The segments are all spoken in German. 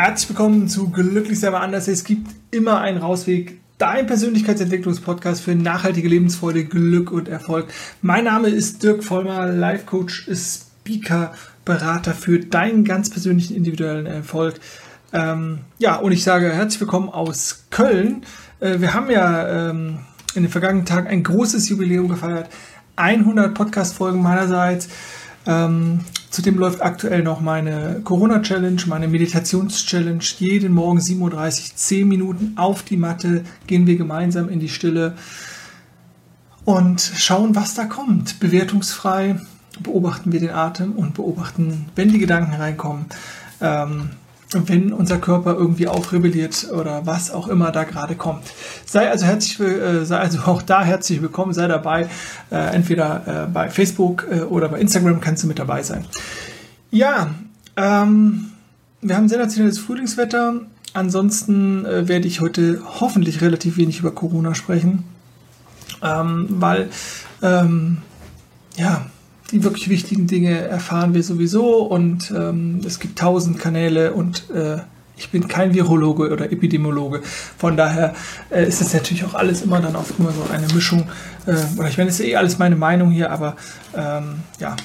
Herzlich willkommen zu Glücklich selber anders. Es gibt immer einen Rausweg. Dein Persönlichkeitsentwicklungspodcast für nachhaltige Lebensfreude, Glück und Erfolg. Mein Name ist Dirk Vollmer, Life Coach, Speaker, Berater für deinen ganz persönlichen individuellen Erfolg. Ähm, ja, und ich sage herzlich willkommen aus Köln. Äh, wir haben ja ähm, in den vergangenen Tagen ein großes Jubiläum gefeiert. 100 Podcast-Folgen meinerseits. Ähm, zudem läuft aktuell noch meine Corona-Challenge, meine Meditations-Challenge. Jeden Morgen 7.30 Uhr, 10 Minuten auf die Matte, gehen wir gemeinsam in die Stille und schauen, was da kommt. Bewertungsfrei beobachten wir den Atem und beobachten, wenn die Gedanken reinkommen. Ähm, wenn unser Körper irgendwie aufrebelliert oder was auch immer da gerade kommt. Sei also herzlich, äh, sei also auch da herzlich willkommen, sei dabei. Äh, entweder äh, bei Facebook äh, oder bei Instagram kannst du mit dabei sein. Ja, ähm, wir haben sensationelles Frühlingswetter. Ansonsten äh, werde ich heute hoffentlich relativ wenig über Corona sprechen, ähm, weil ähm, ja die wirklich wichtigen Dinge erfahren wir sowieso und ähm, es gibt tausend Kanäle und äh, ich bin kein Virologe oder Epidemiologe. Von daher äh, ist es natürlich auch alles immer dann oft nur so eine Mischung. Äh, oder ich meine, es ist eh alles meine Meinung hier, aber ähm, ja,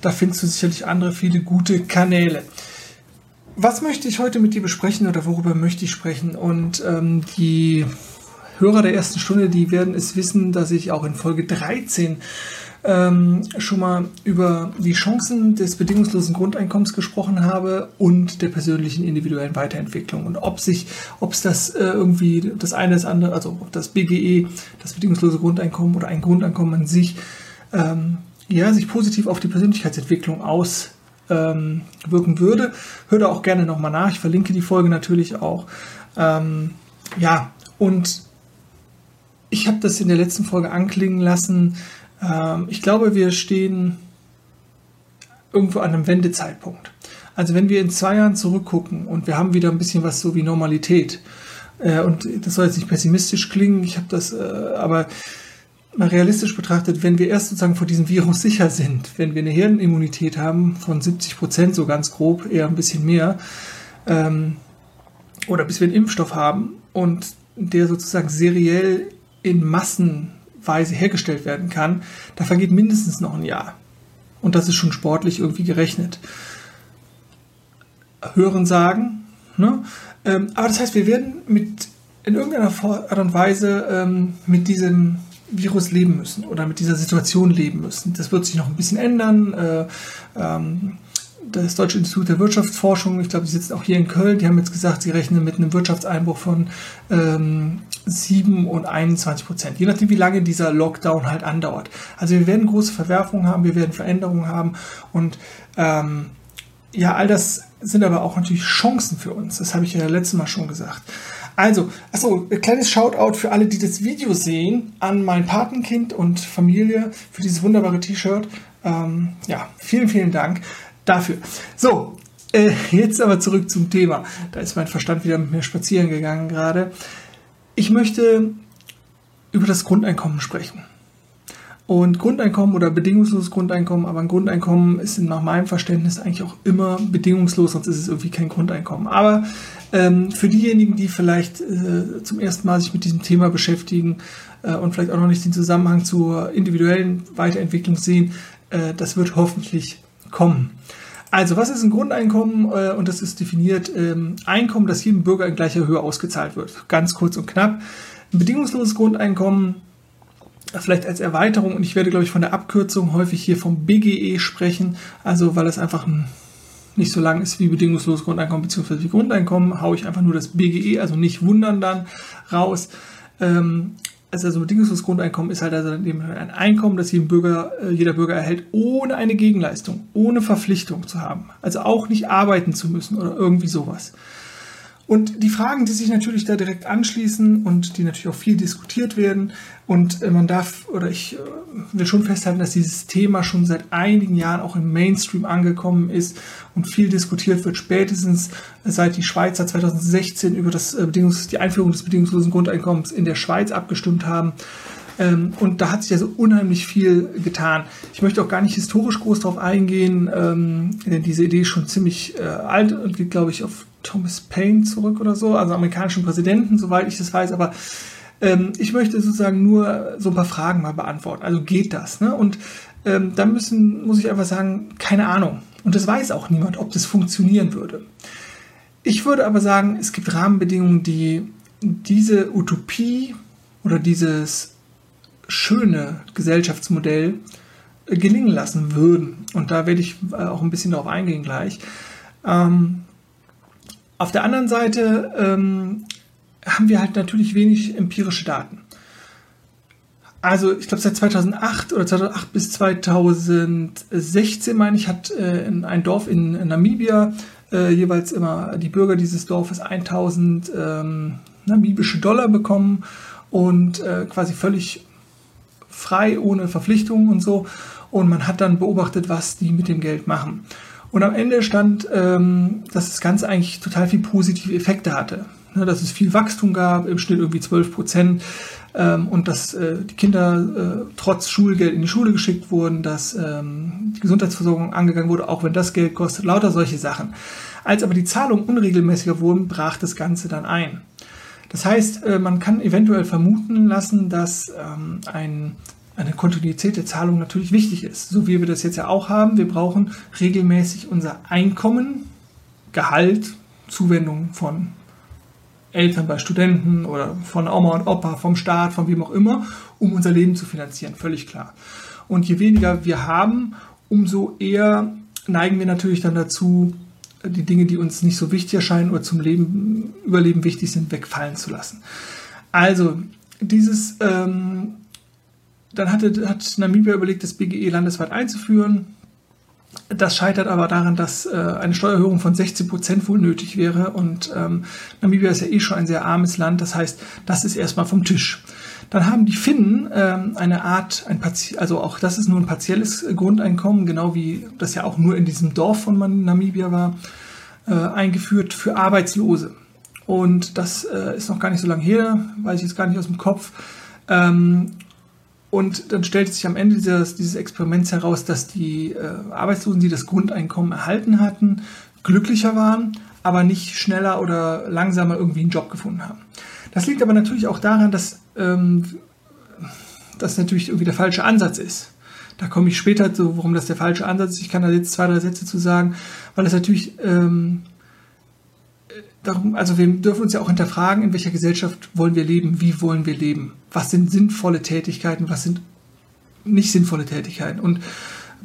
da findest du sicherlich andere viele gute Kanäle. Was möchte ich heute mit dir besprechen oder worüber möchte ich sprechen? Und ähm, die Hörer der ersten Stunde, die werden es wissen, dass ich auch in Folge 13 ähm, schon mal über die Chancen des bedingungslosen Grundeinkommens gesprochen habe und der persönlichen individuellen Weiterentwicklung und ob sich, ob es das äh, irgendwie das eine das andere, also ob das BGE, das bedingungslose Grundeinkommen oder ein Grundeinkommen an sich, ähm, ja, sich positiv auf die Persönlichkeitsentwicklung auswirken ähm, würde. Hör da auch gerne nochmal nach. Ich verlinke die Folge natürlich auch. Ähm, ja, und ich habe das in der letzten Folge anklingen lassen, ähm, ich glaube, wir stehen irgendwo an einem Wendezeitpunkt. Also wenn wir in zwei Jahren zurückgucken und wir haben wieder ein bisschen was so wie Normalität, äh, und das soll jetzt nicht pessimistisch klingen, ich habe das, äh, aber mal realistisch betrachtet, wenn wir erst sozusagen vor diesem Virus sicher sind, wenn wir eine Herdenimmunität haben von 70 Prozent, so ganz grob, eher ein bisschen mehr, ähm, oder bis wir einen Impfstoff haben und der sozusagen seriell in Massen Weise hergestellt werden kann, da vergeht mindestens noch ein Jahr. Und das ist schon sportlich irgendwie gerechnet. Hören sagen. Ne? Ähm, aber das heißt, wir werden mit in irgendeiner Art und Weise ähm, mit diesem Virus leben müssen oder mit dieser Situation leben müssen. Das wird sich noch ein bisschen ändern. Äh, ähm, das Deutsche Institut der Wirtschaftsforschung, ich glaube, die sitzen auch hier in Köln, die haben jetzt gesagt, sie rechnen mit einem Wirtschaftseinbruch von ähm, 7 und 21 Prozent, je nachdem, wie lange dieser Lockdown halt andauert. Also wir werden große Verwerfungen haben, wir werden Veränderungen haben und ähm, ja, all das sind aber auch natürlich Chancen für uns. Das habe ich ja letztes Mal schon gesagt. Also, achso, ein kleines Shoutout für alle, die das Video sehen, an mein Patenkind und Familie für dieses wunderbare T-Shirt. Ähm, ja, vielen, vielen Dank dafür. So, äh, jetzt aber zurück zum Thema. Da ist mein Verstand wieder mit mir spazieren gegangen gerade. Ich möchte über das Grundeinkommen sprechen. Und Grundeinkommen oder bedingungsloses Grundeinkommen, aber ein Grundeinkommen ist nach meinem Verständnis eigentlich auch immer bedingungslos, sonst ist es irgendwie kein Grundeinkommen. Aber ähm, für diejenigen, die vielleicht äh, zum ersten Mal sich mit diesem Thema beschäftigen äh, und vielleicht auch noch nicht den Zusammenhang zur individuellen Weiterentwicklung sehen, äh, das wird hoffentlich kommen. Also, was ist ein Grundeinkommen? Äh, und das ist definiert ähm, Einkommen, das jedem Bürger in gleicher Höhe ausgezahlt wird. Ganz kurz und knapp. Ein bedingungsloses Grundeinkommen, vielleicht als Erweiterung, und ich werde, glaube ich, von der Abkürzung häufig hier vom BGE sprechen, also weil es einfach ein, nicht so lang ist wie bedingungsloses Grundeinkommen bzw. Grundeinkommen, haue ich einfach nur das BGE, also nicht wundern dann raus. Also, also bedingungsloses Grundeinkommen ist halt also ein Einkommen, das jeden Bürger, äh, jeder Bürger erhält, ohne eine Gegenleistung, ohne Verpflichtung zu haben. Also auch nicht arbeiten zu müssen oder irgendwie sowas. Und die Fragen, die sich natürlich da direkt anschließen und die natürlich auch viel diskutiert werden. Und äh, man darf, oder ich äh, will schon festhalten, dass dieses Thema schon seit einigen Jahren auch im Mainstream angekommen ist und viel diskutiert wird, spätestens seit die Schweizer 2016 über das äh, Bedingungs die Einführung des bedingungslosen Grundeinkommens in der Schweiz abgestimmt haben. Ähm, und da hat sich ja so unheimlich viel getan. Ich möchte auch gar nicht historisch groß drauf eingehen, ähm, denn diese Idee ist schon ziemlich äh, alt und geht, glaube ich, auf Thomas Paine zurück oder so, also amerikanischen Präsidenten, soweit ich das weiß. Aber ähm, ich möchte sozusagen nur so ein paar Fragen mal beantworten. Also geht das? Ne? Und ähm, da müssen, muss ich einfach sagen, keine Ahnung. Und das weiß auch niemand, ob das funktionieren würde. Ich würde aber sagen, es gibt Rahmenbedingungen, die diese Utopie oder dieses schöne Gesellschaftsmodell äh, gelingen lassen würden. Und da werde ich äh, auch ein bisschen darauf eingehen gleich. Ähm, auf der anderen Seite ähm, haben wir halt natürlich wenig empirische Daten. Also ich glaube seit 2008 oder 2008 bis 2016 meine ich hat äh, ein Dorf in, in Namibia äh, jeweils immer die Bürger dieses Dorfes 1000 ähm, namibische Dollar bekommen und äh, quasi völlig frei, ohne Verpflichtungen und so. Und man hat dann beobachtet, was die mit dem Geld machen. Und am Ende stand, ähm, dass das Ganze eigentlich total viel positive Effekte hatte. Ne, dass es viel Wachstum gab, im Schnitt irgendwie 12 Prozent. Ähm, und dass äh, die Kinder äh, trotz Schulgeld in die Schule geschickt wurden, dass ähm, die Gesundheitsversorgung angegangen wurde, auch wenn das Geld kostet, lauter solche Sachen. Als aber die Zahlungen unregelmäßiger wurden, brach das Ganze dann ein. Das heißt, äh, man kann eventuell vermuten lassen, dass ähm, ein, eine Kontinuität der Zahlung natürlich wichtig ist, so wie wir das jetzt ja auch haben. Wir brauchen regelmäßig unser Einkommen, Gehalt, Zuwendung von Eltern bei Studenten oder von Oma und Opa, vom Staat, von wem auch immer, um unser Leben zu finanzieren, völlig klar. Und je weniger wir haben, umso eher neigen wir natürlich dann dazu, die Dinge, die uns nicht so wichtig erscheinen oder zum Leben, Überleben wichtig sind, wegfallen zu lassen. Also, dieses, ähm, dann hatte, hat Namibia überlegt, das BGE landesweit einzuführen. Das scheitert aber daran, dass äh, eine Steuererhöhung von 16 Prozent wohl nötig wäre. Und ähm, Namibia ist ja eh schon ein sehr armes Land. Das heißt, das ist erstmal vom Tisch. Dann haben die Finnen ähm, eine Art, ein also auch das ist nur ein partielles Grundeinkommen, genau wie das ja auch nur in diesem Dorf von Namibia war, äh, eingeführt für Arbeitslose. Und das äh, ist noch gar nicht so lange her, weiß ich jetzt gar nicht aus dem Kopf. Ähm, und dann stellte sich am Ende dieses, dieses Experiments heraus, dass die äh, Arbeitslosen, die das Grundeinkommen erhalten hatten, glücklicher waren, aber nicht schneller oder langsamer irgendwie einen Job gefunden haben. Das liegt aber natürlich auch daran, dass ähm, das natürlich irgendwie der falsche Ansatz ist. Da komme ich später zu, warum das der falsche Ansatz ist. Ich kann da jetzt zwei, drei Sätze zu sagen, weil es natürlich ähm, darum, also wir dürfen uns ja auch hinterfragen, in welcher Gesellschaft wollen wir leben, wie wollen wir leben, was sind sinnvolle Tätigkeiten, was sind nicht sinnvolle Tätigkeiten und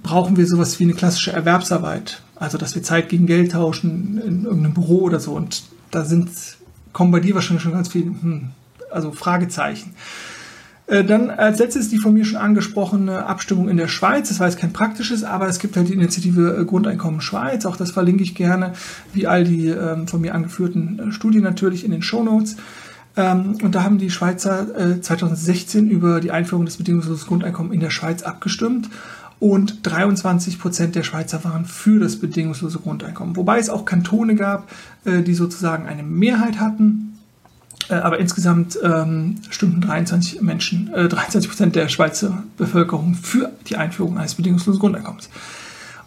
brauchen wir sowas wie eine klassische Erwerbsarbeit, also dass wir Zeit gegen Geld tauschen in irgendeinem Büro oder so und da sind, kommen bei dir wahrscheinlich schon ganz viele, hm, also Fragezeichen. Äh, dann als letztes die von mir schon angesprochene Abstimmung in der Schweiz. Das war jetzt kein praktisches, aber es gibt halt die Initiative äh, Grundeinkommen Schweiz. Auch das verlinke ich gerne, wie all die ähm, von mir angeführten äh, Studien natürlich in den Show Notes. Ähm, und da haben die Schweizer 2016 über die Einführung des bedingungslosen Grundeinkommens in der Schweiz abgestimmt. Und 23 Prozent der Schweizer waren für das bedingungslose Grundeinkommen. Wobei es auch Kantone gab, die sozusagen eine Mehrheit hatten aber insgesamt ähm, stimmten 23 Menschen, äh, 23 Prozent der Schweizer Bevölkerung für die Einführung eines bedingungslosen Grundeinkommens.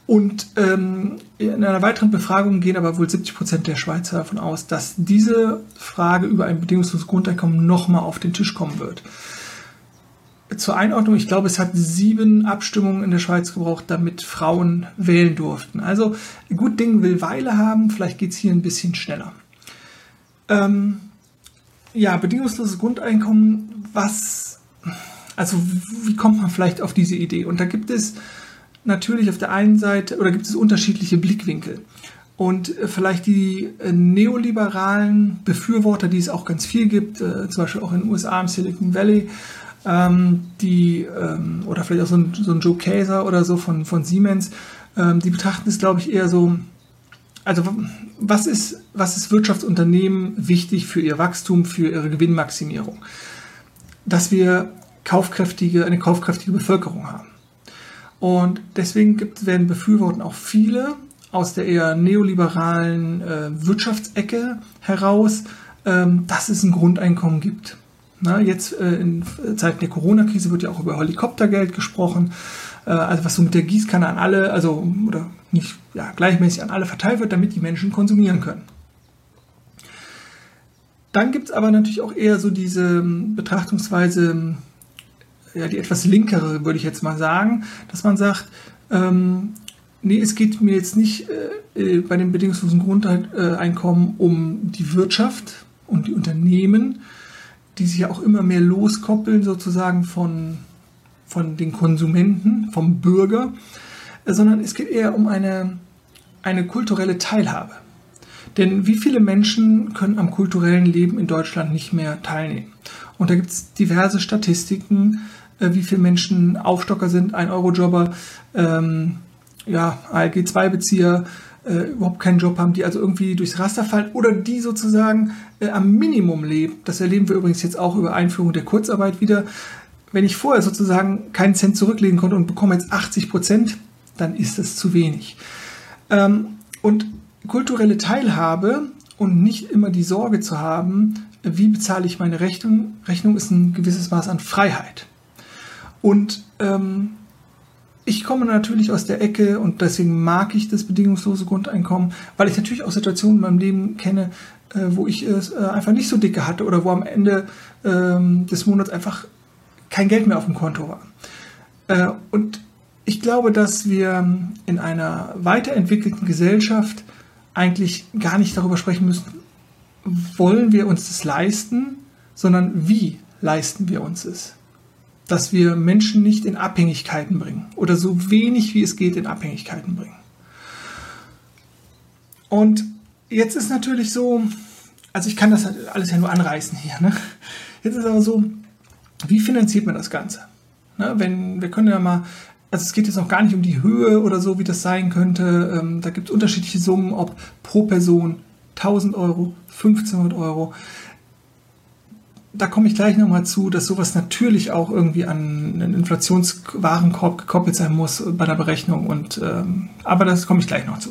Und ähm, in einer weiteren Befragung gehen aber wohl 70 Prozent der Schweizer davon aus, dass diese Frage über ein bedingungsloses Grundeinkommen nochmal auf den Tisch kommen wird. Zur Einordnung, ich glaube, es hat sieben Abstimmungen in der Schweiz gebraucht, damit Frauen wählen durften. Also gut Ding will Weile haben, vielleicht geht es hier ein bisschen schneller. Ähm, ja, bedingungsloses Grundeinkommen, was, also wie kommt man vielleicht auf diese Idee? Und da gibt es natürlich auf der einen Seite, oder gibt es unterschiedliche Blickwinkel. Und äh, vielleicht die äh, neoliberalen Befürworter, die es auch ganz viel gibt, äh, zum Beispiel auch in den USA im Silicon Valley, ähm, die, ähm, oder vielleicht auch so ein, so ein Joe Kaeser oder so von, von Siemens, ähm, die betrachten es, glaube ich, eher so also was ist, was ist Wirtschaftsunternehmen wichtig für ihr Wachstum, für ihre Gewinnmaximierung? Dass wir kaufkräftige, eine kaufkräftige Bevölkerung haben. Und deswegen gibt, werden befürworten auch viele aus der eher neoliberalen äh, Wirtschaftsecke heraus, ähm, dass es ein Grundeinkommen gibt. Na, jetzt äh, in Zeiten der Corona-Krise wird ja auch über Helikoptergeld gesprochen, äh, also was so mit der Gießkanne an alle, also oder nicht ja, gleichmäßig an alle verteilt wird, damit die Menschen konsumieren können. Dann gibt es aber natürlich auch eher so diese ähm, Betrachtungsweise, ähm, ja, die etwas linkere, würde ich jetzt mal sagen, dass man sagt, ähm, nee, es geht mir jetzt nicht äh, äh bei dem bedingungslosen Grundeinkommen um die Wirtschaft und die Unternehmen, die sich ja auch immer mehr loskoppeln sozusagen von, von den Konsumenten, vom Bürger, sondern es geht eher um eine, eine kulturelle Teilhabe. Denn wie viele Menschen können am kulturellen Leben in Deutschland nicht mehr teilnehmen? Und da gibt es diverse Statistiken, äh, wie viele Menschen Aufstocker sind, ein Eurojobber, ähm, ja, ALG-2-Bezieher, äh, überhaupt keinen Job haben, die also irgendwie durchs Raster fallen oder die sozusagen äh, am Minimum leben. Das erleben wir übrigens jetzt auch über Einführung der Kurzarbeit wieder. Wenn ich vorher sozusagen keinen Cent zurücklegen konnte und bekomme jetzt 80 Prozent, dann ist das zu wenig. Ähm, und kulturelle Teilhabe und nicht immer die Sorge zu haben, wie bezahle ich meine Rechnung. Rechnung ist ein gewisses Maß an Freiheit. Und ähm, ich komme natürlich aus der Ecke und deswegen mag ich das bedingungslose Grundeinkommen, weil ich natürlich auch Situationen in meinem Leben kenne, äh, wo ich es äh, einfach nicht so dicke hatte oder wo am Ende ähm, des Monats einfach kein Geld mehr auf dem Konto war. Äh, und ich glaube, dass wir in einer weiterentwickelten Gesellschaft eigentlich gar nicht darüber sprechen müssen, wollen wir uns das leisten, sondern wie leisten wir uns es. Dass wir Menschen nicht in Abhängigkeiten bringen oder so wenig wie es geht in Abhängigkeiten bringen. Und jetzt ist natürlich so, also ich kann das alles ja nur anreißen hier. Ne? Jetzt ist aber so, wie finanziert man das Ganze? Ne, wenn, wir können ja mal also es geht jetzt noch gar nicht um die Höhe oder so, wie das sein könnte. Ähm, da gibt es unterschiedliche Summen, ob pro Person 1000 Euro, 1500 Euro. Da komme ich gleich nochmal zu, dass sowas natürlich auch irgendwie an einen Inflationswarenkorb gekoppelt sein muss bei der Berechnung. Und, ähm, aber das komme ich gleich noch zu.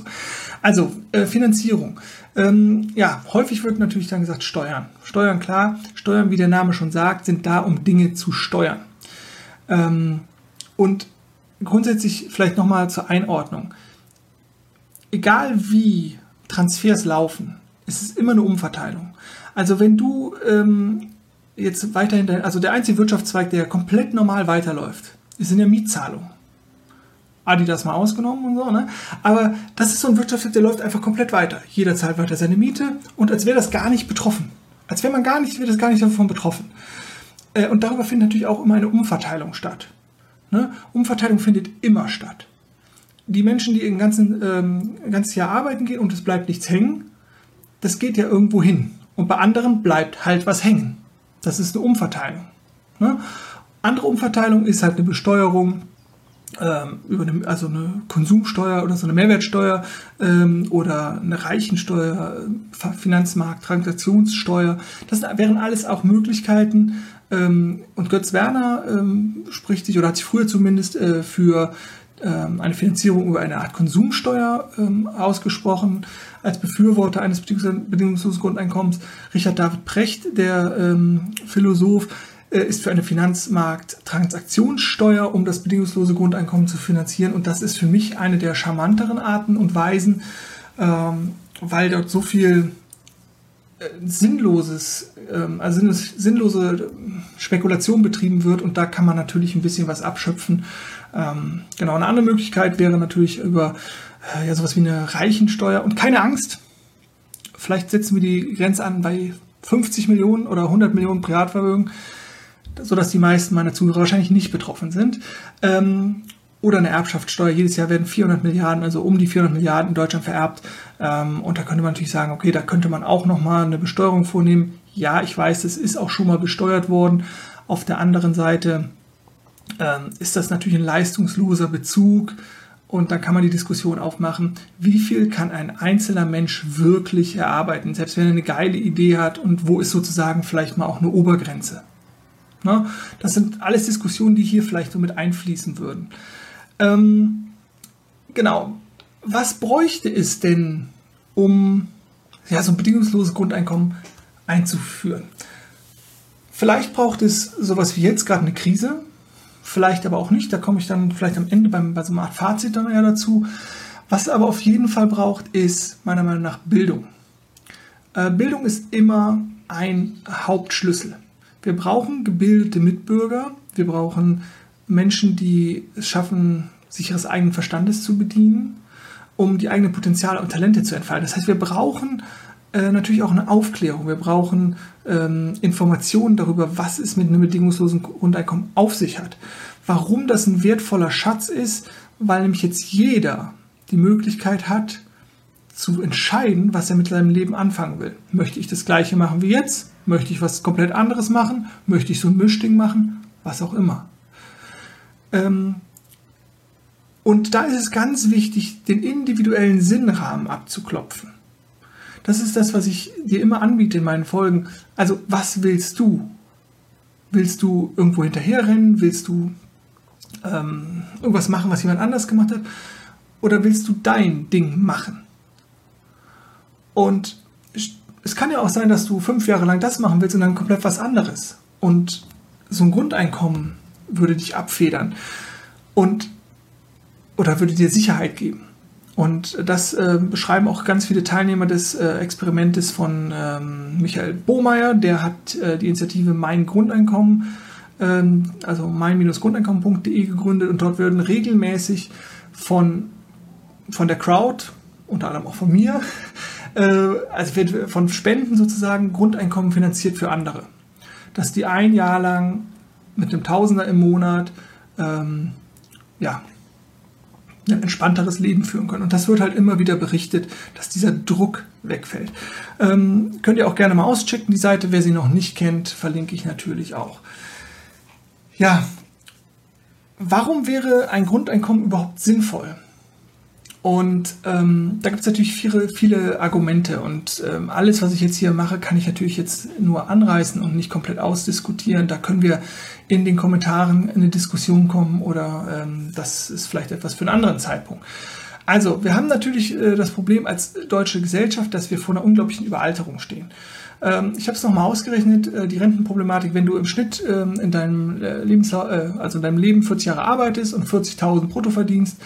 Also, äh, Finanzierung. Ähm, ja, häufig wird natürlich dann gesagt Steuern. Steuern, klar. Steuern, wie der Name schon sagt, sind da, um Dinge zu steuern. Ähm, und grundsätzlich vielleicht nochmal zur Einordnung. Egal wie Transfers laufen, ist es immer eine Umverteilung. Also wenn du ähm, jetzt weiterhin, also der einzige Wirtschaftszweig, der komplett normal weiterläuft, ist in der Mietzahlung. Adidas mal ausgenommen und so, ne? Aber das ist so ein Wirtschaftszweig, der läuft einfach komplett weiter. Jeder zahlt weiter seine Miete und als wäre das gar nicht betroffen. Als wäre man gar nicht, wäre das gar nicht davon betroffen. Äh, und darüber findet natürlich auch immer eine Umverteilung statt. Ne? Umverteilung findet immer statt. Die Menschen, die ein, ähm, ganzes Jahr arbeiten gehen und es bleibt nichts hängen, das geht ja irgendwo hin. Und bei anderen bleibt halt was hängen. Das ist eine Umverteilung. Ne? Andere Umverteilung ist halt eine Besteuerung ähm, über eine, also eine Konsumsteuer oder so eine Mehrwertsteuer ähm, oder eine Reichensteuer, Finanzmarkt, Transaktionssteuer. Das wären alles auch Möglichkeiten, ähm, und Götz Werner ähm, spricht sich oder hat sich früher zumindest äh, für ähm, eine Finanzierung über eine Art Konsumsteuer ähm, ausgesprochen, als Befürworter eines bedingungslosen Grundeinkommens. Richard David Precht, der ähm, Philosoph, äh, ist für eine Finanzmarkt-Transaktionssteuer, um das bedingungslose Grundeinkommen zu finanzieren. Und das ist für mich eine der charmanteren Arten und Weisen, ähm, weil dort so viel sinnloses, ähm, also sinnlose Spekulation betrieben wird und da kann man natürlich ein bisschen was abschöpfen. Ähm, genau, eine andere Möglichkeit wäre natürlich über äh, ja, sowas wie eine Reichensteuer und keine Angst. Vielleicht setzen wir die Grenze an bei 50 Millionen oder 100 Millionen Privatvermögen, sodass die meisten meiner Zuhörer wahrscheinlich nicht betroffen sind. Oder eine Erbschaftssteuer. Jedes Jahr werden 400 Milliarden, also um die 400 Milliarden in Deutschland vererbt. Ähm, und da könnte man natürlich sagen, okay, da könnte man auch nochmal eine Besteuerung vornehmen. Ja, ich weiß, es ist auch schon mal besteuert worden. Auf der anderen Seite ähm, ist das natürlich ein leistungsloser Bezug. Und dann kann man die Diskussion aufmachen, wie viel kann ein einzelner Mensch wirklich erarbeiten, selbst wenn er eine geile Idee hat und wo ist sozusagen vielleicht mal auch eine Obergrenze. Ne? Das sind alles Diskussionen, die hier vielleicht so mit einfließen würden. Ähm, genau. Was bräuchte es denn, um ja, so ein bedingungsloses Grundeinkommen einzuführen? Vielleicht braucht es sowas wie jetzt gerade eine Krise, vielleicht aber auch nicht. Da komme ich dann vielleicht am Ende beim, bei so einer Art Fazit dann eher dazu. Was aber auf jeden Fall braucht, ist meiner Meinung nach Bildung. Äh, Bildung ist immer ein Hauptschlüssel. Wir brauchen gebildete Mitbürger, wir brauchen Menschen, die es schaffen, sich ihres eigenen Verstandes zu bedienen, um die eigenen Potenziale und Talente zu entfalten. Das heißt, wir brauchen äh, natürlich auch eine Aufklärung. Wir brauchen ähm, Informationen darüber, was es mit einem bedingungslosen Grundeinkommen auf sich hat. Warum das ein wertvoller Schatz ist, weil nämlich jetzt jeder die Möglichkeit hat, zu entscheiden, was er mit seinem Leben anfangen will. Möchte ich das gleiche machen wie jetzt? Möchte ich was komplett anderes machen? Möchte ich so ein Mischding machen? Was auch immer. Ähm, und da ist es ganz wichtig, den individuellen Sinnrahmen abzuklopfen. Das ist das, was ich dir immer anbiete in meinen Folgen. Also, was willst du? Willst du irgendwo hinterherrennen? Willst du ähm, irgendwas machen, was jemand anders gemacht hat? Oder willst du dein Ding machen? Und es kann ja auch sein, dass du fünf Jahre lang das machen willst und dann komplett was anderes. Und so ein Grundeinkommen würde dich abfedern und oder würde dir Sicherheit geben. Und das äh, beschreiben auch ganz viele Teilnehmer des äh, Experimentes von ähm, Michael Bohmeier. Der hat äh, die Initiative Mein Grundeinkommen, ähm, also mein-grundeinkommen.de gegründet und dort werden regelmäßig von, von der Crowd, unter anderem auch von mir, äh, also wird von Spenden sozusagen Grundeinkommen finanziert für andere. Dass die ein Jahr lang mit einem Tausender im Monat ähm, ja, ein entspannteres Leben führen können. Und das wird halt immer wieder berichtet, dass dieser Druck wegfällt. Ähm, könnt ihr auch gerne mal auschecken, die Seite. Wer sie noch nicht kennt, verlinke ich natürlich auch. Ja, warum wäre ein Grundeinkommen überhaupt sinnvoll? Und ähm, da gibt es natürlich viele, viele Argumente und ähm, alles, was ich jetzt hier mache, kann ich natürlich jetzt nur anreißen und nicht komplett ausdiskutieren. Da können wir in den Kommentaren in eine Diskussion kommen oder ähm, das ist vielleicht etwas für einen anderen Zeitpunkt. Also, wir haben natürlich äh, das Problem als deutsche Gesellschaft, dass wir vor einer unglaublichen Überalterung stehen. Ähm, ich habe es nochmal ausgerechnet, äh, die Rentenproblematik, wenn du im Schnitt ähm, in deinem äh, Lebensla äh, also in deinem Leben 40 Jahre arbeitest und 40.000 brutto verdienst,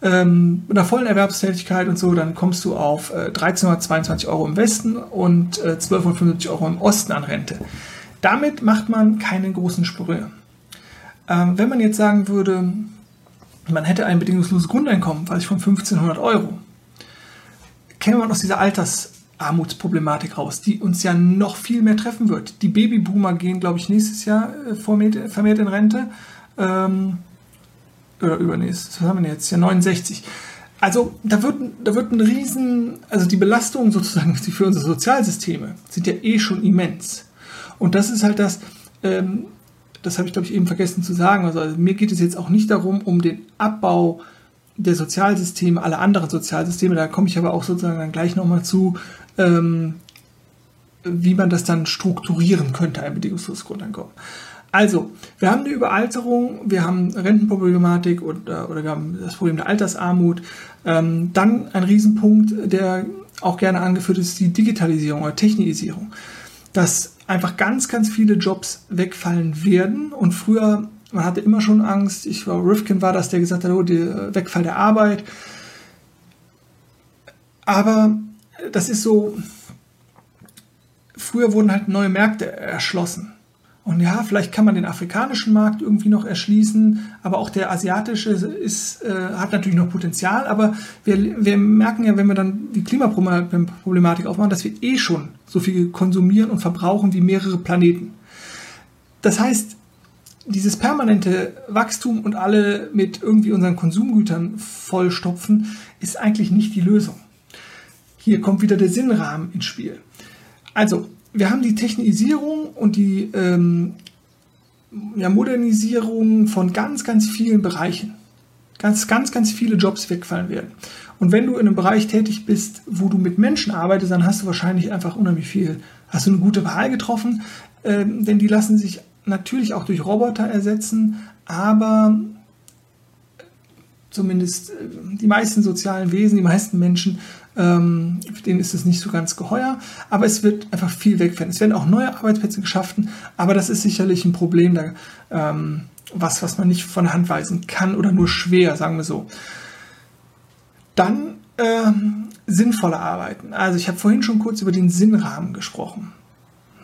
ähm, mit einer vollen Erwerbstätigkeit und so, dann kommst du auf äh, 1322 Euro im Westen und äh, 1275 Euro im Osten an Rente. Damit macht man keinen großen Sprünge. Ähm, wenn man jetzt sagen würde, man hätte ein bedingungsloses Grundeinkommen, weiß ich, von 1500 Euro, käme man aus dieser Altersarmutsproblematik raus, die uns ja noch viel mehr treffen wird. Die Babyboomer gehen, glaube ich, nächstes Jahr äh, vermehrt in Rente. Ähm, oder übernächstes, was haben wir jetzt? Ja, 69. Also da wird, da wird ein Riesen, also die Belastungen sozusagen für unsere Sozialsysteme sind ja eh schon immens. Und das ist halt das, ähm, das habe ich glaube ich eben vergessen zu sagen. Also, also, mir geht es jetzt auch nicht darum, um den Abbau der Sozialsysteme, aller anderen Sozialsysteme, da komme ich aber auch sozusagen dann gleich nochmal zu, ähm, wie man das dann strukturieren könnte, ein bedingungsloses Grundeinkommen. Also, wir haben eine Überalterung, wir haben Rentenproblematik oder, oder wir haben das Problem der Altersarmut. Ähm, dann ein Riesenpunkt, der auch gerne angeführt ist, die Digitalisierung oder Technisierung. Dass einfach ganz, ganz viele Jobs wegfallen werden und früher, man hatte immer schon Angst, ich glaube, Rifkin war das, der gesagt hat, oh, der Wegfall der Arbeit. Aber das ist so, früher wurden halt neue Märkte erschlossen. Und ja, vielleicht kann man den afrikanischen Markt irgendwie noch erschließen, aber auch der asiatische ist, äh, hat natürlich noch Potenzial. Aber wir, wir merken ja, wenn wir dann die Klimaproblematik aufmachen, dass wir eh schon so viel konsumieren und verbrauchen wie mehrere Planeten. Das heißt, dieses permanente Wachstum und alle mit irgendwie unseren Konsumgütern vollstopfen, ist eigentlich nicht die Lösung. Hier kommt wieder der Sinnrahmen ins Spiel. Also, wir haben die Technisierung und die ähm, ja, Modernisierung von ganz, ganz vielen Bereichen. Ganz, ganz, ganz viele Jobs wegfallen werden. Und wenn du in einem Bereich tätig bist, wo du mit Menschen arbeitest, dann hast du wahrscheinlich einfach unheimlich viel. Hast du eine gute Wahl getroffen, ähm, denn die lassen sich natürlich auch durch Roboter ersetzen, aber zumindest äh, die meisten sozialen Wesen, die meisten Menschen Ähm, für den ist es nicht so ganz geheuer, aber es wird einfach viel wegfallen. Es werden auch neue Arbeitsplätze geschaffen, aber das ist sicherlich ein Problem, da, ähm, was, was man nicht von der Hand weisen kann oder nur schwer, sagen wir so. Dann ähm, sinnvolle Arbeiten. Also ich habe vorhin schon kurz über den Sinnrahmen gesprochen.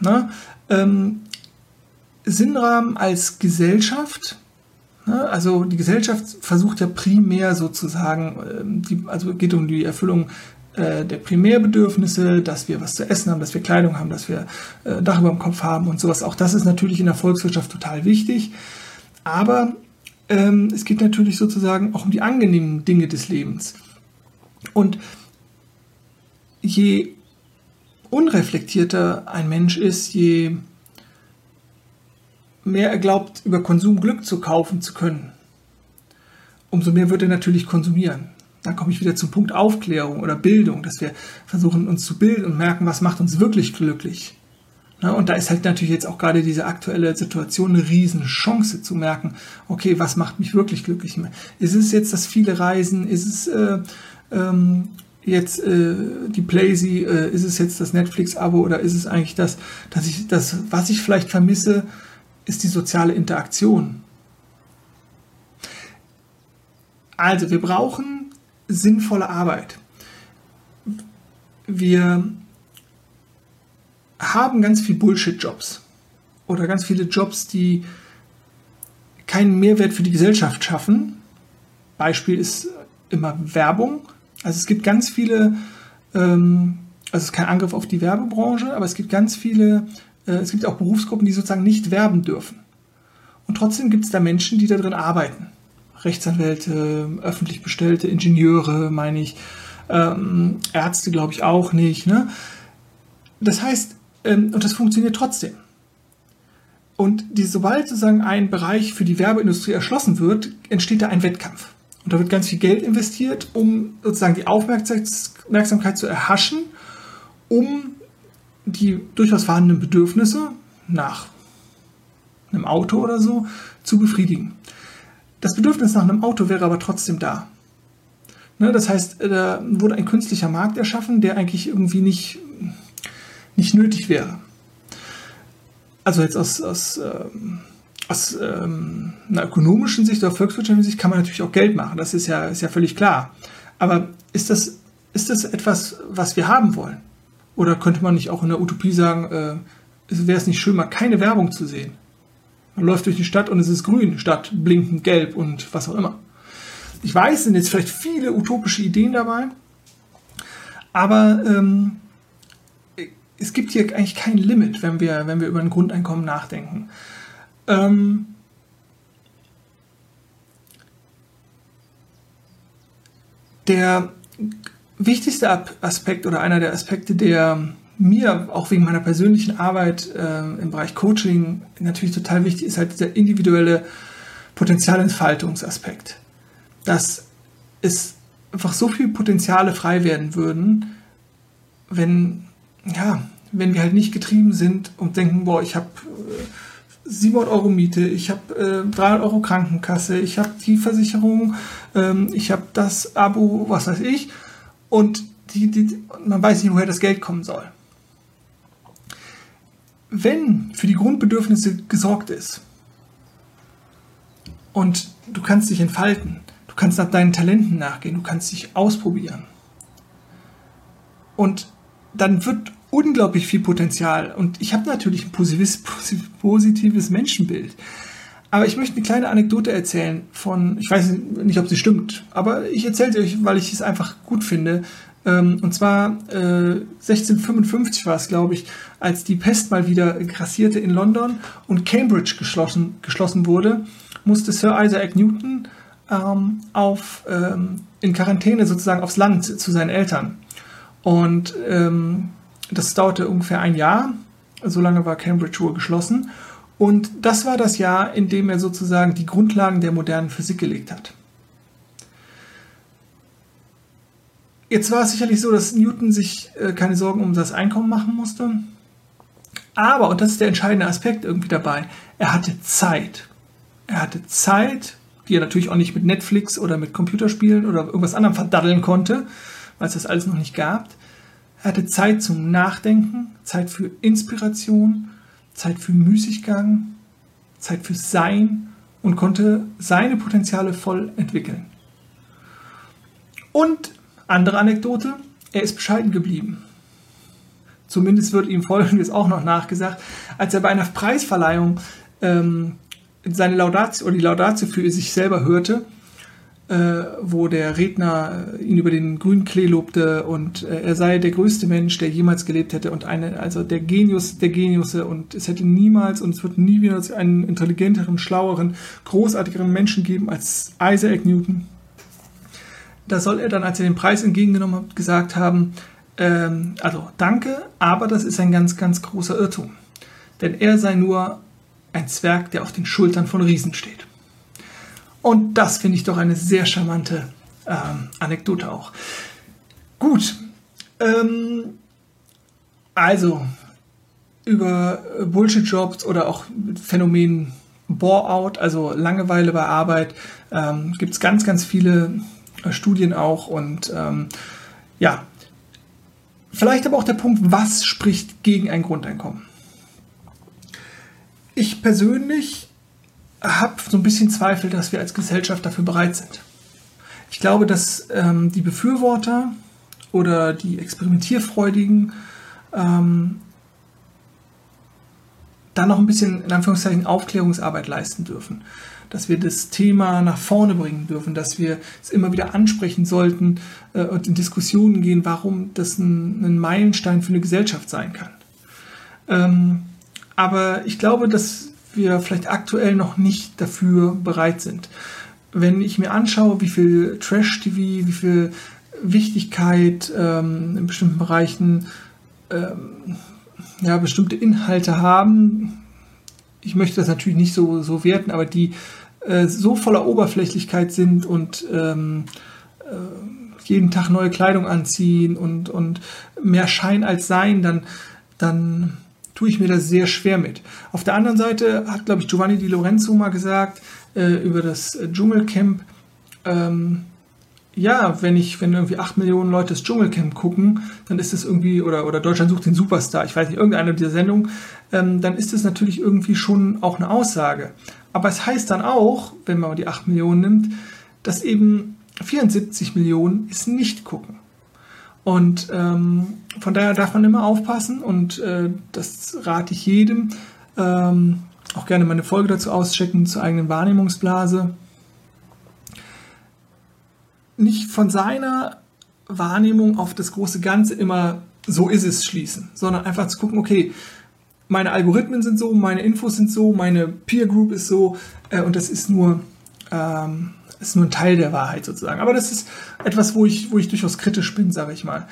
Ne? Ähm, Sinnrahmen als Gesellschaft. Ne? Also die Gesellschaft versucht ja primär sozusagen, ähm, also geht um die Erfüllung äh, der Primärbedürfnisse, dass wir was zu essen haben, dass wir Kleidung haben, dass wir äh, Dach über dem Kopf haben und sowas. Auch das ist natürlich in der Volkswirtschaft total wichtig. Aber ähm, es geht natürlich sozusagen auch um die angenehmen Dinge des Lebens. Und je unreflektierter ein Mensch ist, je mehr er glaubt, über Konsum Glück zu kaufen zu können, umso mehr wird er natürlich konsumieren. Dann komme ich wieder zum Punkt Aufklärung oder Bildung, dass wir versuchen, uns zu bilden und merken, was macht uns wirklich glücklich. und da ist halt natürlich jetzt auch gerade diese aktuelle Situation eine Riesenchance zu merken, okay, was macht mich wirklich glücklich? Ist es jetzt das viele Reisen? Ist es äh, ähm, jetzt äh, die Playsy? Äh, ist es jetzt das Netflix-Abo oder ist es eigentlich das, dass ich das, was ich vielleicht vermisse, ist die soziale Interaktion. Also, wir brauchen sinnvolle Arbeit. Wir haben ganz viel Bullshit-Jobs oder ganz viele Jobs, die keinen Mehrwert für die Gesellschaft schaffen. Beispiel ist immer Werbung. Also es gibt ganz viele, ähm, also es ist kein Angriff auf die Werbebranche, aber es gibt ganz viele äh, es gibt auch Berufsgruppen, die sozusagen nicht werben dürfen. Und trotzdem gibt es da Menschen, die da drin arbeiten. Rechtsanwälte, öffentlich bestellte Ingenieure, meine ich, ähm, Ärzte glaube ich auch nicht. Ne? Das heißt, ähm, und das funktioniert trotzdem. Und die, sobald sozusagen ein Bereich für die Werbeindustrie erschlossen wird, entsteht da ein Wettkampf. Und da wird ganz viel Geld investiert, um sozusagen die Aufmerksamkeit zu erhaschen, um die durchaus vorhandenen Bedürfnisse nach einem Auto oder so zu befriedigen. Das Bedürfnis nach einem Auto wäre aber trotzdem da. Ne, das heißt, da wurde ein künstlicher Markt erschaffen, der eigentlich irgendwie nicht, nicht nötig wäre. Also jetzt aus, aus, ähm, aus ähm, einer ökonomischen Sicht oder volkswirtschaftlichen Sicht kann man natürlich auch Geld machen, das ist ja, ist ja völlig klar. Aber ist das, ist das etwas, was wir haben wollen? Oder könnte man nicht auch in der Utopie sagen, äh, wäre es nicht schön, mal keine Werbung zu sehen? Man läuft durch die Stadt und es ist grün statt blinkend gelb und was auch immer. Ich weiß, es sind jetzt vielleicht viele utopische Ideen dabei, aber ähm, es gibt hier eigentlich kein Limit, wenn wir, wenn wir über ein Grundeinkommen nachdenken. Ähm, der wichtigste Aspekt oder einer der Aspekte, der mir auch wegen meiner persönlichen Arbeit äh, im Bereich Coaching natürlich total wichtig ist, halt dieser individuelle Potenzialentfaltungsaspekt. Dass es einfach so viele Potenziale frei werden würden, wenn, ja, wenn wir halt nicht getrieben sind und denken, boah, ich habe äh, 700 Euro Miete, ich habe äh, 300 Euro Krankenkasse, ich habe die Versicherung, ähm, ich habe das Abo, was weiß ich und die, die, man weiß nicht, woher das Geld kommen soll. Wenn für die Grundbedürfnisse gesorgt ist und du kannst dich entfalten, du kannst nach deinen Talenten nachgehen, du kannst dich ausprobieren und dann wird unglaublich viel Potenzial und ich habe natürlich ein positives, positives Menschenbild. Aber ich möchte eine kleine Anekdote erzählen von, ich weiß nicht, ob sie stimmt, aber ich erzähle sie euch, weil ich es einfach gut finde. Ähm, und zwar 1655 äh, war es, glaube ich, als die Pest mal wieder grassierte in London und Cambridge geschlossen, geschlossen wurde, musste Sir Isaac Newton ähm, auf, ähm, in Quarantäne sozusagen aufs Land zu seinen Eltern. Und das dauerte ungefähr ein Jahr. So lange war Cambridge wohl geschlossen. Und das war das Jahr, in dem er sozusagen die Grundlagen der modernen Physik gelegt hat. Jetzt war es sicherlich so, dass Newton sich äh, keine Sorgen um das Einkommen machen musste. Aber, und das ist der entscheidende Aspekt irgendwie dabei, er hatte Zeit. Er hatte Zeit, die er natürlich auch nicht mit Netflix oder mit Computerspielen oder irgendwas anderem verdaddeln konnte, weil es das alles noch nicht gab. Er hatte Zeit zum Nachdenken, Zeit für Inspiration, Zeit für Müßiggang, Zeit für Sein und konnte seine Potenziale voll entwickeln. Und andere Anekdote, er ist bescheiden geblieben. Zumindest wird ihm Folgendes auch noch nachgesagt, als er bei einer Preisverleihung ähm, seine Laudatio oder die Laudatio für sich selber hörte, äh, wo der Redner äh, ihn über den grünen Klee lobte und äh, er sei der größte Mensch, der jemals gelebt hätte und eine, also der Genius der Geniusse und es hätte niemals und es wird nie wieder einen intelligenteren, schlaueren, großartigeren Menschen geben als Isaac Newton. Da soll er dann, als er den Preis entgegengenommen hat, gesagt haben, ähm, also danke, aber das ist ein ganz, ganz großer Irrtum. Denn er sei nur ein Zwerg, der auf den Schultern von Riesen steht. Und das finde ich doch eine sehr charmante ähm, Anekdote auch. Gut, ähm, also über Bullshit-Jobs oder auch Phänomen Bore-out, also Langeweile bei Arbeit, ähm, gibt es ganz, ganz viele Studien auch und ähm, ja, Vielleicht aber auch der Punkt, was spricht gegen ein Grundeinkommen? Ich persönlich habe so ein bisschen Zweifel, dass wir als Gesellschaft dafür bereit sind. Ich glaube, dass ähm, die Befürworter oder die Experimentierfreudigen ähm, da noch ein bisschen in Anführungszeichen Aufklärungsarbeit leisten dürfen dass wir das Thema nach vorne bringen dürfen, dass wir es immer wieder ansprechen sollten äh, und in Diskussionen gehen, warum das ein, ein, Meilenstein für eine Gesellschaft sein kann. Ähm, aber ich glaube, dass wir vielleicht aktuell noch nicht dafür bereit sind. Wenn ich mir anschaue, wie viel Trash-TV, wie viel Wichtigkeit ähm, in bestimmten Bereichen ähm, ja, bestimmte Inhalte haben, ich möchte das natürlich nicht so, so werten, aber die äh, so voller Oberflächlichkeit sind und ähm, äh, jeden Tag neue Kleidung anziehen und, und mehr Schein als Sein, dann, dann tue ich mir das sehr schwer mit. Auf der anderen Seite hat, glaube ich, Giovanni Di Lorenzo mal gesagt äh, über das Dschungelcamp, ähm, ja, wenn ich, wenn irgendwie 8 Millionen Leute das Dschungelcamp gucken, dann ist es irgendwie, oder, oder Deutschland sucht den Superstar, ich weiß nicht, irgendeine dieser Sendungen, ähm, dann ist es natürlich irgendwie schon auch eine Aussage. Aber es heißt dann auch, wenn man die 8 Millionen nimmt, dass eben 74 Millionen es nicht gucken. Und ähm, von daher darf man immer aufpassen und äh, das rate ich jedem. Ähm, auch gerne meine Folge dazu auschecken zur eigenen Wahrnehmungsblase nicht von seiner Wahrnehmung auf das große Ganze immer so ist es schließen, sondern einfach zu gucken, okay, meine Algorithmen sind so, meine Infos sind so, meine Peer Group ist so äh, und das ist nur, ähm, ist nur ein Teil der Wahrheit sozusagen. Aber das ist etwas, wo ich, wo ich durchaus kritisch bin, sage ich mal.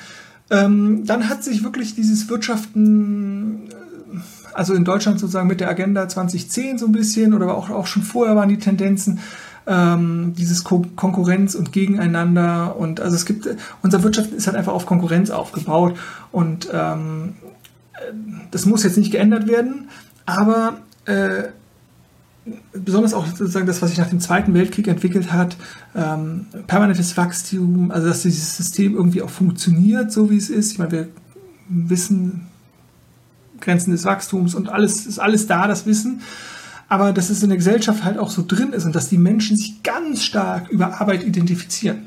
Ähm, dann hat sich wirklich dieses Wirtschaften, äh, also in Deutschland sozusagen mit der Agenda 2010 so ein bisschen oder auch, auch schon vorher waren die Tendenzen, ähm, dieses Ko Konkurrenz und Gegeneinander und also es gibt, unsere Wirtschaft ist halt einfach auf Konkurrenz aufgebaut und ähm, das muss jetzt nicht geändert werden, aber äh, besonders auch sozusagen das, was sich nach dem Zweiten Weltkrieg entwickelt hat, ähm, permanentes Wachstum, also dass dieses System irgendwie auch funktioniert, so wie es ist. Ich meine, wir wissen Grenzen des Wachstums und alles ist alles da, das Wissen aber dass es in der Gesellschaft halt auch so drin ist und dass die Menschen sich ganz stark über Arbeit identifizieren.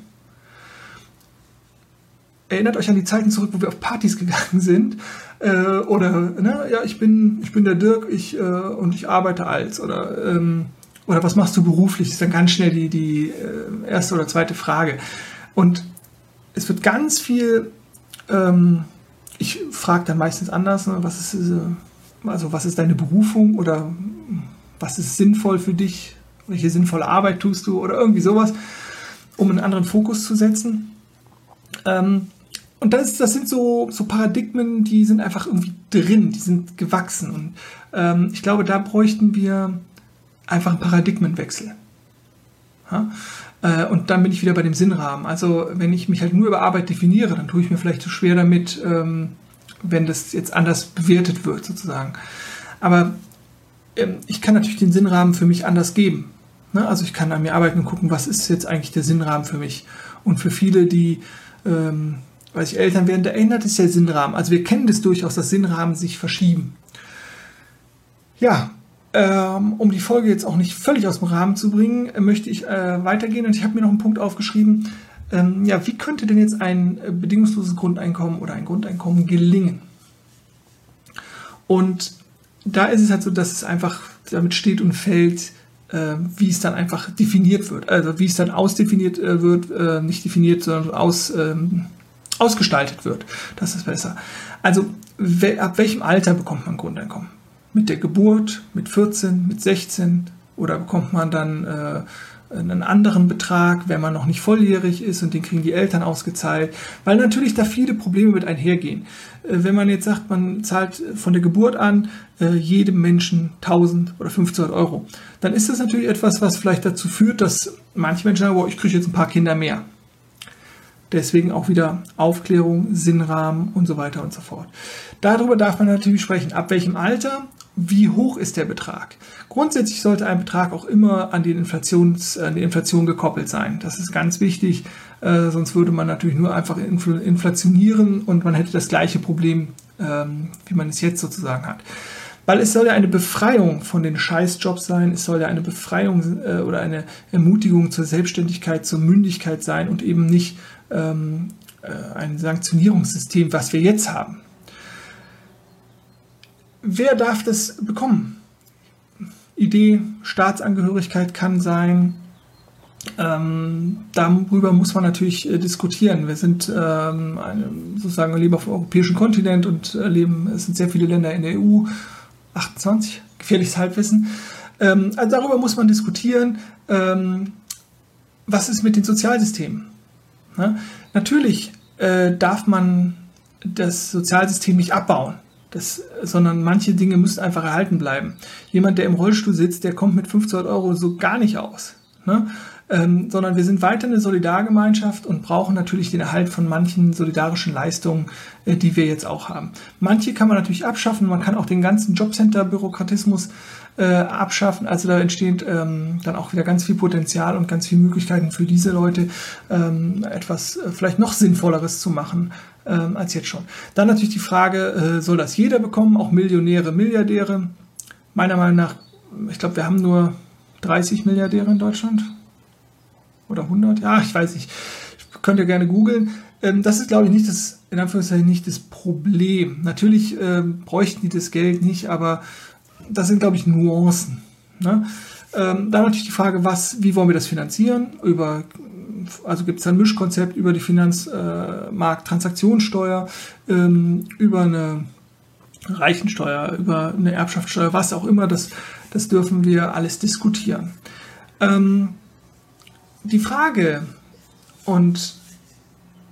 Erinnert euch an die Zeiten zurück, wo wir auf Partys gegangen sind. Äh, oder, ne, ja, ich bin, ich bin der Dirk ich, äh, und ich arbeite als. Oder, ähm, oder was machst du beruflich? Das ist dann ganz schnell die, die äh, erste oder zweite Frage. Und es wird ganz viel, ähm, ich frage dann meistens anders, ne, was ist, also was ist deine Berufung oder was ist sinnvoll für dich, welche sinnvolle Arbeit tust du oder irgendwie sowas, um einen anderen Fokus zu setzen. Ähm, und das, das sind so, so Paradigmen, die sind einfach irgendwie drin, die sind gewachsen. Und ähm, ich glaube, da bräuchten wir einfach einen Paradigmenwechsel. Ja? Äh, und dann bin ich wieder bei dem Sinnrahmen. Also wenn ich mich halt nur über Arbeit definiere, dann tue ich mir vielleicht zu schwer damit, ähm, wenn das jetzt anders bewertet wird, sozusagen. Aber ähm, ich kann natürlich den Sinnrahmen für mich anders geben. Ne? Also ich kann an mir arbeiten und gucken, was ist jetzt eigentlich der Sinnrahmen für mich. Und für viele, die ähm, weil sich Eltern werden, da ändert es der Sinnrahmen. Also wir kennen das durchaus, dass Sinnrahmen sich verschieben. Ja, ähm, um die Folge jetzt auch nicht völlig aus dem Rahmen zu bringen, äh, möchte ich äh, weitergehen und ich habe mir noch einen Punkt aufgeschrieben. Ähm, ja, wie könnte denn jetzt ein äh, bedingungsloses Grundeinkommen oder ein Grundeinkommen gelingen? Und da ist es halt so, dass es einfach damit steht und fällt, äh, wie es dann einfach definiert wird. Also wie es dann ausdefiniert äh, wird, äh, nicht definiert, sondern aus, ähm, ausgestaltet wird. Das ist besser. Also ab welchem Alter bekommt man Grundeinkommen? Mit der Geburt, mit 14, mit 16 oder bekommt man dann äh, einen anderen Betrag, wenn man noch nicht volljährig ist und den kriegen die Eltern ausgezahlt, weil natürlich da viele Probleme mit einhergehen. Äh, wenn man jetzt sagt, man zahlt von der Geburt an äh, jedem Menschen 1000 oder 1500 Euro, dann ist das natürlich etwas, was vielleicht dazu führt, dass manche Menschen sagen, boah, ich kriege jetzt ein paar Kinder mehr. Deswegen auch wieder Aufklärung, Sinnrahmen und so weiter und so fort. Darüber darf man natürlich sprechen. Ab welchem Alter wie hoch ist der Betrag? Grundsätzlich sollte ein Betrag auch immer an, den Inflations, an die Inflation gekoppelt sein. Das ist ganz wichtig, äh, sonst würde man natürlich nur einfach infl inflationieren und man hätte das gleiche Problem, ähm, wie man es jetzt sozusagen hat. Weil es soll ja eine Befreiung von den Scheißjobs sein, es soll ja eine Befreiung äh, oder eine Ermutigung zur Selbstständigkeit, zur Mündigkeit sein und eben nicht ähm, äh, ein Sanktionierungssystem, was wir jetzt haben wer darf das bekommen? Idee, Staatsangehörigkeit kann sein. Ähm, darüber muss man natürlich äh, diskutieren. Wir sind ähm, eine, sozusagen leben auf dem europäischen Kontinent und äh, leben, es sind sehr viele Länder in der EU, 28, gefährliches Halbwissen. Ähm, also darüber muss man diskutieren. Ähm, was ist mit den Sozialsystemen? Na, natürlich äh, darf man das Sozialsystem nicht abbauen. Das, sondern manche Dinge müssen einfach erhalten bleiben. Jemand, der im Rollstuhl sitzt, der kommt mit 500 Euro so gar nicht aus. Ne? Ähm, sondern wir sind weiter eine Solidargemeinschaft und brauchen natürlich den Erhalt von manchen solidarischen Leistungen, äh, die wir jetzt auch haben. Manche kann man natürlich abschaffen, man kann auch den ganzen Jobcenter-Bürokratismus äh, abschaffen. Also da entsteht ähm, dann auch wieder ganz viel Potenzial und ganz viele Möglichkeiten für diese Leute, ähm, etwas äh, vielleicht noch Sinnvolleres zu machen ähm, als jetzt schon. Dann natürlich die Frage, äh, soll das jeder bekommen, auch Millionäre, Milliardäre? Meiner Meinung nach, ich glaube, wir haben nur 30 Milliardäre in Deutschland. Oder 100? Ja, ich weiß nicht. Könnt ihr gerne googeln. Ähm, das ist, glaube ich, nicht das, in Anführungszeichen nicht das Problem. Natürlich ähm, bräuchten die das Geld nicht, aber das sind, glaube ich, Nuancen. Ne? Ähm, dann natürlich die Frage, was, wie wollen wir das finanzieren? Über also gibt es ein Mischkonzept über die Finanzmarkttransaktionssteuer, ähm, über eine Reichensteuer, über eine Erbschaftssteuer, was auch immer, das, das dürfen wir alles diskutieren. Ähm, die Frage, und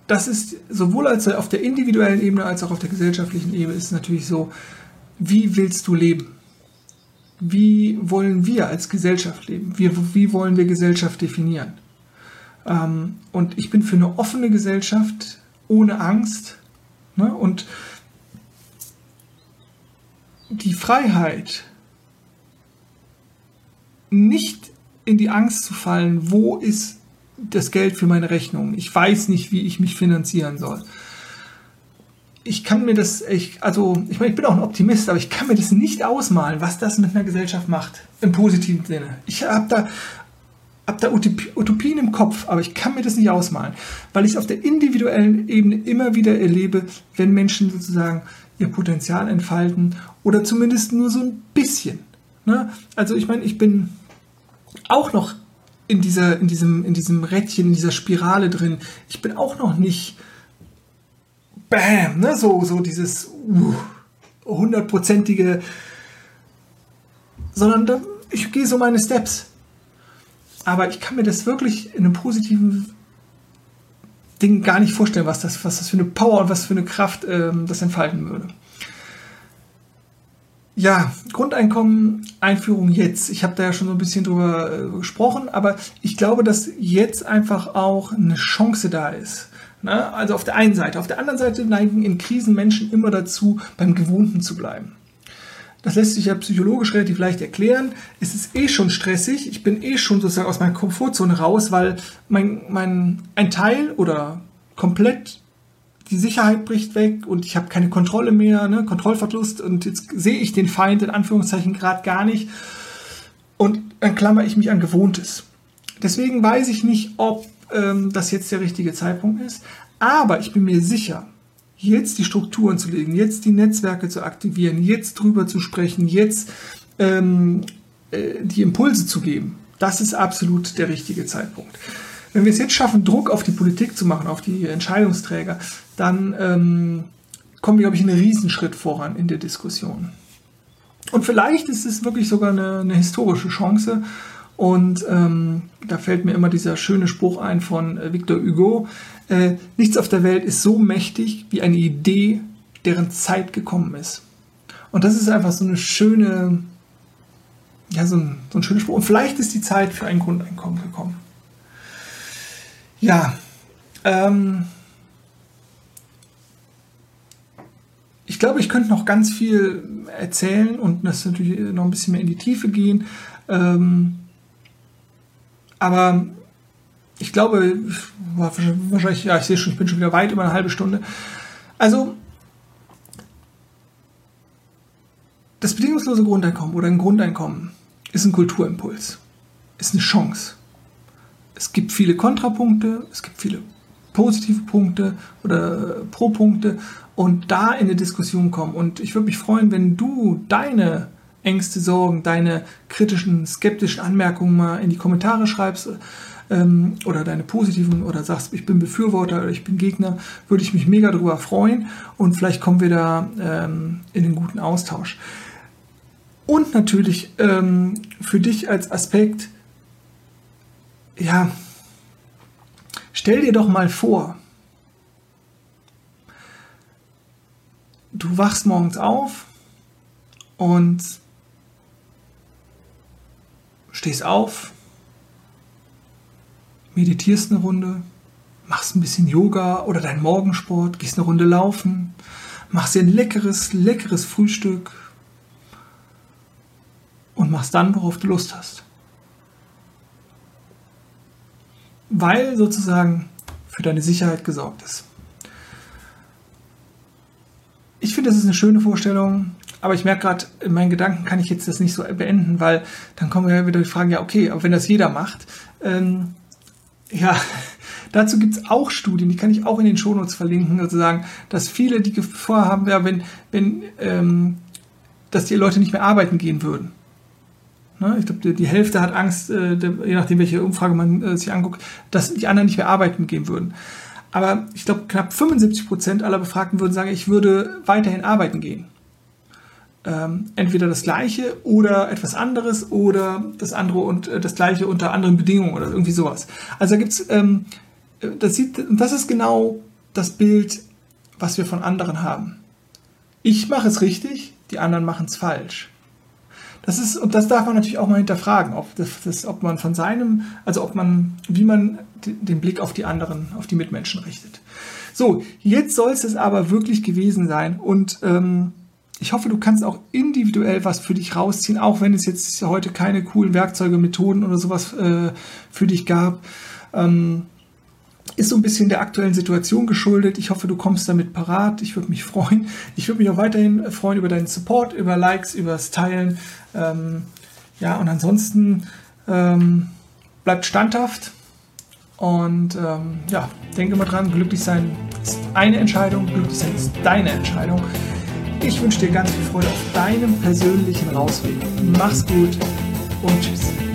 das ist sowohl als auf der individuellen Ebene als auch auf der gesellschaftlichen Ebene, ist natürlich so, wie willst du leben? Wie wollen wir als Gesellschaft leben? Wie, wie wollen wir Gesellschaft definieren? Ähm, und ich bin für eine offene Gesellschaft ohne Angst. Ne? Und die Freiheit, nicht in die Angst zu fallen, wo ist das Geld für meine Rechnung? Ich weiß nicht, wie ich mich finanzieren soll. Ich kann mir das, ich, also ich meine, ich bin auch ein Optimist, aber ich kann mir das nicht ausmalen, was das mit einer Gesellschaft macht, im positiven Sinne. Ich habe da habe da Utopien im Kopf, aber ich kann mir das nicht ausmalen, weil ich es auf der individuellen Ebene immer wieder erlebe, wenn Menschen sozusagen ihr Potenzial entfalten oder zumindest nur so ein bisschen. Ne? Also ich meine, ich bin auch noch in, dieser, in, diesem, in diesem Rädchen, in dieser Spirale drin. Ich bin auch noch nicht Bam, ne? so, so dieses hundertprozentige, uh, sondern da, ich gehe so meine Steps. Aber ich kann mir das wirklich in einem positiven Ding gar nicht vorstellen, was das, was das für eine Power und was für eine Kraft ähm, das entfalten würde. Ja, Grundeinkommen, Einführung jetzt. Ich habe da ja schon so ein bisschen drüber äh, gesprochen, aber ich glaube, dass jetzt einfach auch eine Chance da ist. Ne? Also auf der einen Seite. Auf der anderen Seite neigen in Krisen Menschen immer dazu, beim Gewohnten zu bleiben. Das lässt sich ja psychologisch relativ leicht erklären. Es ist eh schon stressig. Ich bin eh schon sozusagen aus meiner Komfortzone raus, weil mein, mein, ein Teil oder komplett die Sicherheit bricht weg und ich habe keine Kontrolle mehr, ne? Kontrollverlust und jetzt sehe ich den Feind in Anführungszeichen gerade gar nicht und dann klammer ich mich an Gewohntes. Deswegen weiß ich nicht, ob ähm, das jetzt der richtige Zeitpunkt ist, aber ich bin mir sicher, jetzt die Strukturen zu legen, jetzt die Netzwerke zu aktivieren, jetzt drüber zu sprechen, jetzt ähm, äh, die Impulse zu geben, das ist absolut der richtige Zeitpunkt. Wenn wir es jetzt schaffen, Druck auf die Politik zu machen, auf die Entscheidungsträger, dann ähm, kommen wir, glaube ich, einen Riesenschritt voran in der Diskussion. Und vielleicht ist es wirklich sogar eine, eine historische Chance. Und ähm, da fällt mir immer dieser schöne Spruch ein von äh, Victor Hugo. Äh, nichts auf der Welt ist so mächtig wie eine Idee, deren Zeit gekommen ist. Und das ist einfach so eine schöne, ja, so ein, so ein schöner Spruch. Und vielleicht ist die Zeit für ein Grundeinkommen gekommen. Ja, ähm, ich glaube, ich könnte noch ganz viel erzählen und das natürlich noch ein bisschen mehr in die Tiefe gehen. Ähm, aber ich glaube, wahrscheinlich, ja, ich sehe schon, ich bin schon wieder weit über eine halbe Stunde. Also, das bedingungslose Grundeinkommen oder ein Grundeinkommen ist ein Kulturimpuls, ist eine Chance. Es gibt viele Kontrapunkte, es gibt viele positive Punkte oder Pro-Punkte und da in eine Diskussion kommen. Und ich würde mich freuen, wenn du deine Ängste, Sorgen, deine kritischen, skeptischen Anmerkungen mal in die Kommentare schreibst ähm, oder deine positiven oder sagst, ich bin Befürworter oder ich bin Gegner, würde ich mich mega darüber freuen und vielleicht kommen wir da ähm, in den guten Austausch. Und natürlich ähm, für dich als Aspekt, ja, stell dir doch mal vor, du wachst morgens auf und stehst auf, meditierst eine Runde, machst ein bisschen Yoga oder deinen Morgensport, gehst eine Runde laufen, machst dir ein leckeres, leckeres Frühstück und machst dann, worauf du Lust hast. Weil sozusagen für deine Sicherheit gesorgt ist. Ich finde, das ist eine schöne Vorstellung, aber ich merke gerade, in meinen Gedanken kann ich jetzt das nicht so beenden, weil dann kommen wir wieder die Frage, ja, okay, aber wenn das jeder macht, ähm, ja, dazu gibt es auch Studien, die kann ich auch in den Shownotes verlinken, sozusagen, dass viele die Gefahr haben, ja, wenn, wenn, ähm, dass die Leute nicht mehr arbeiten gehen würden. Ne? Ich glaube, die, die, Hälfte hat Angst, äh, je nachdem, welche Umfrage man äh, sich anguckt, dass die anderen nicht mehr arbeiten gehen würden. Aber ich glaube, knapp 75 Prozent aller Befragten würden sagen, ich würde weiterhin arbeiten gehen. Ähm, entweder das Gleiche oder etwas anderes oder das andere und äh, das Gleiche unter anderen Bedingungen oder irgendwie sowas. Also da gibt's, ähm, das sieht, das ist genau das Bild, was wir von anderen haben. Ich mache es richtig, die anderen machen es falsch. Das ist, und das darf man natürlich auch mal hinterfragen, ob, das, das, ob man von seinem, also ob man, wie man den Blick auf die anderen, auf die Mitmenschen richtet. So, jetzt soll es aber wirklich gewesen sein und ähm, ich hoffe, du kannst auch individuell was für dich rausziehen, auch wenn es jetzt heute keine coolen Werkzeuge, Methoden oder sowas äh, für dich gab. Ähm, ist so ein bisschen der aktuellen Situation geschuldet. Ich hoffe, du kommst damit parat. Ich würde mich freuen. Ich würde mich auch weiterhin freuen über deinen Support, über Likes, über das Teilen. Ähm, ja, und ansonsten ähm, bleibt standhaft und ähm, ja, denke mal dran, glücklich sein ist eine Entscheidung, glücklich sein ist deine Entscheidung. Ich wünsche dir ganz viel Freude auf deinem persönlichen Rausweg. Mach's gut und tschüss.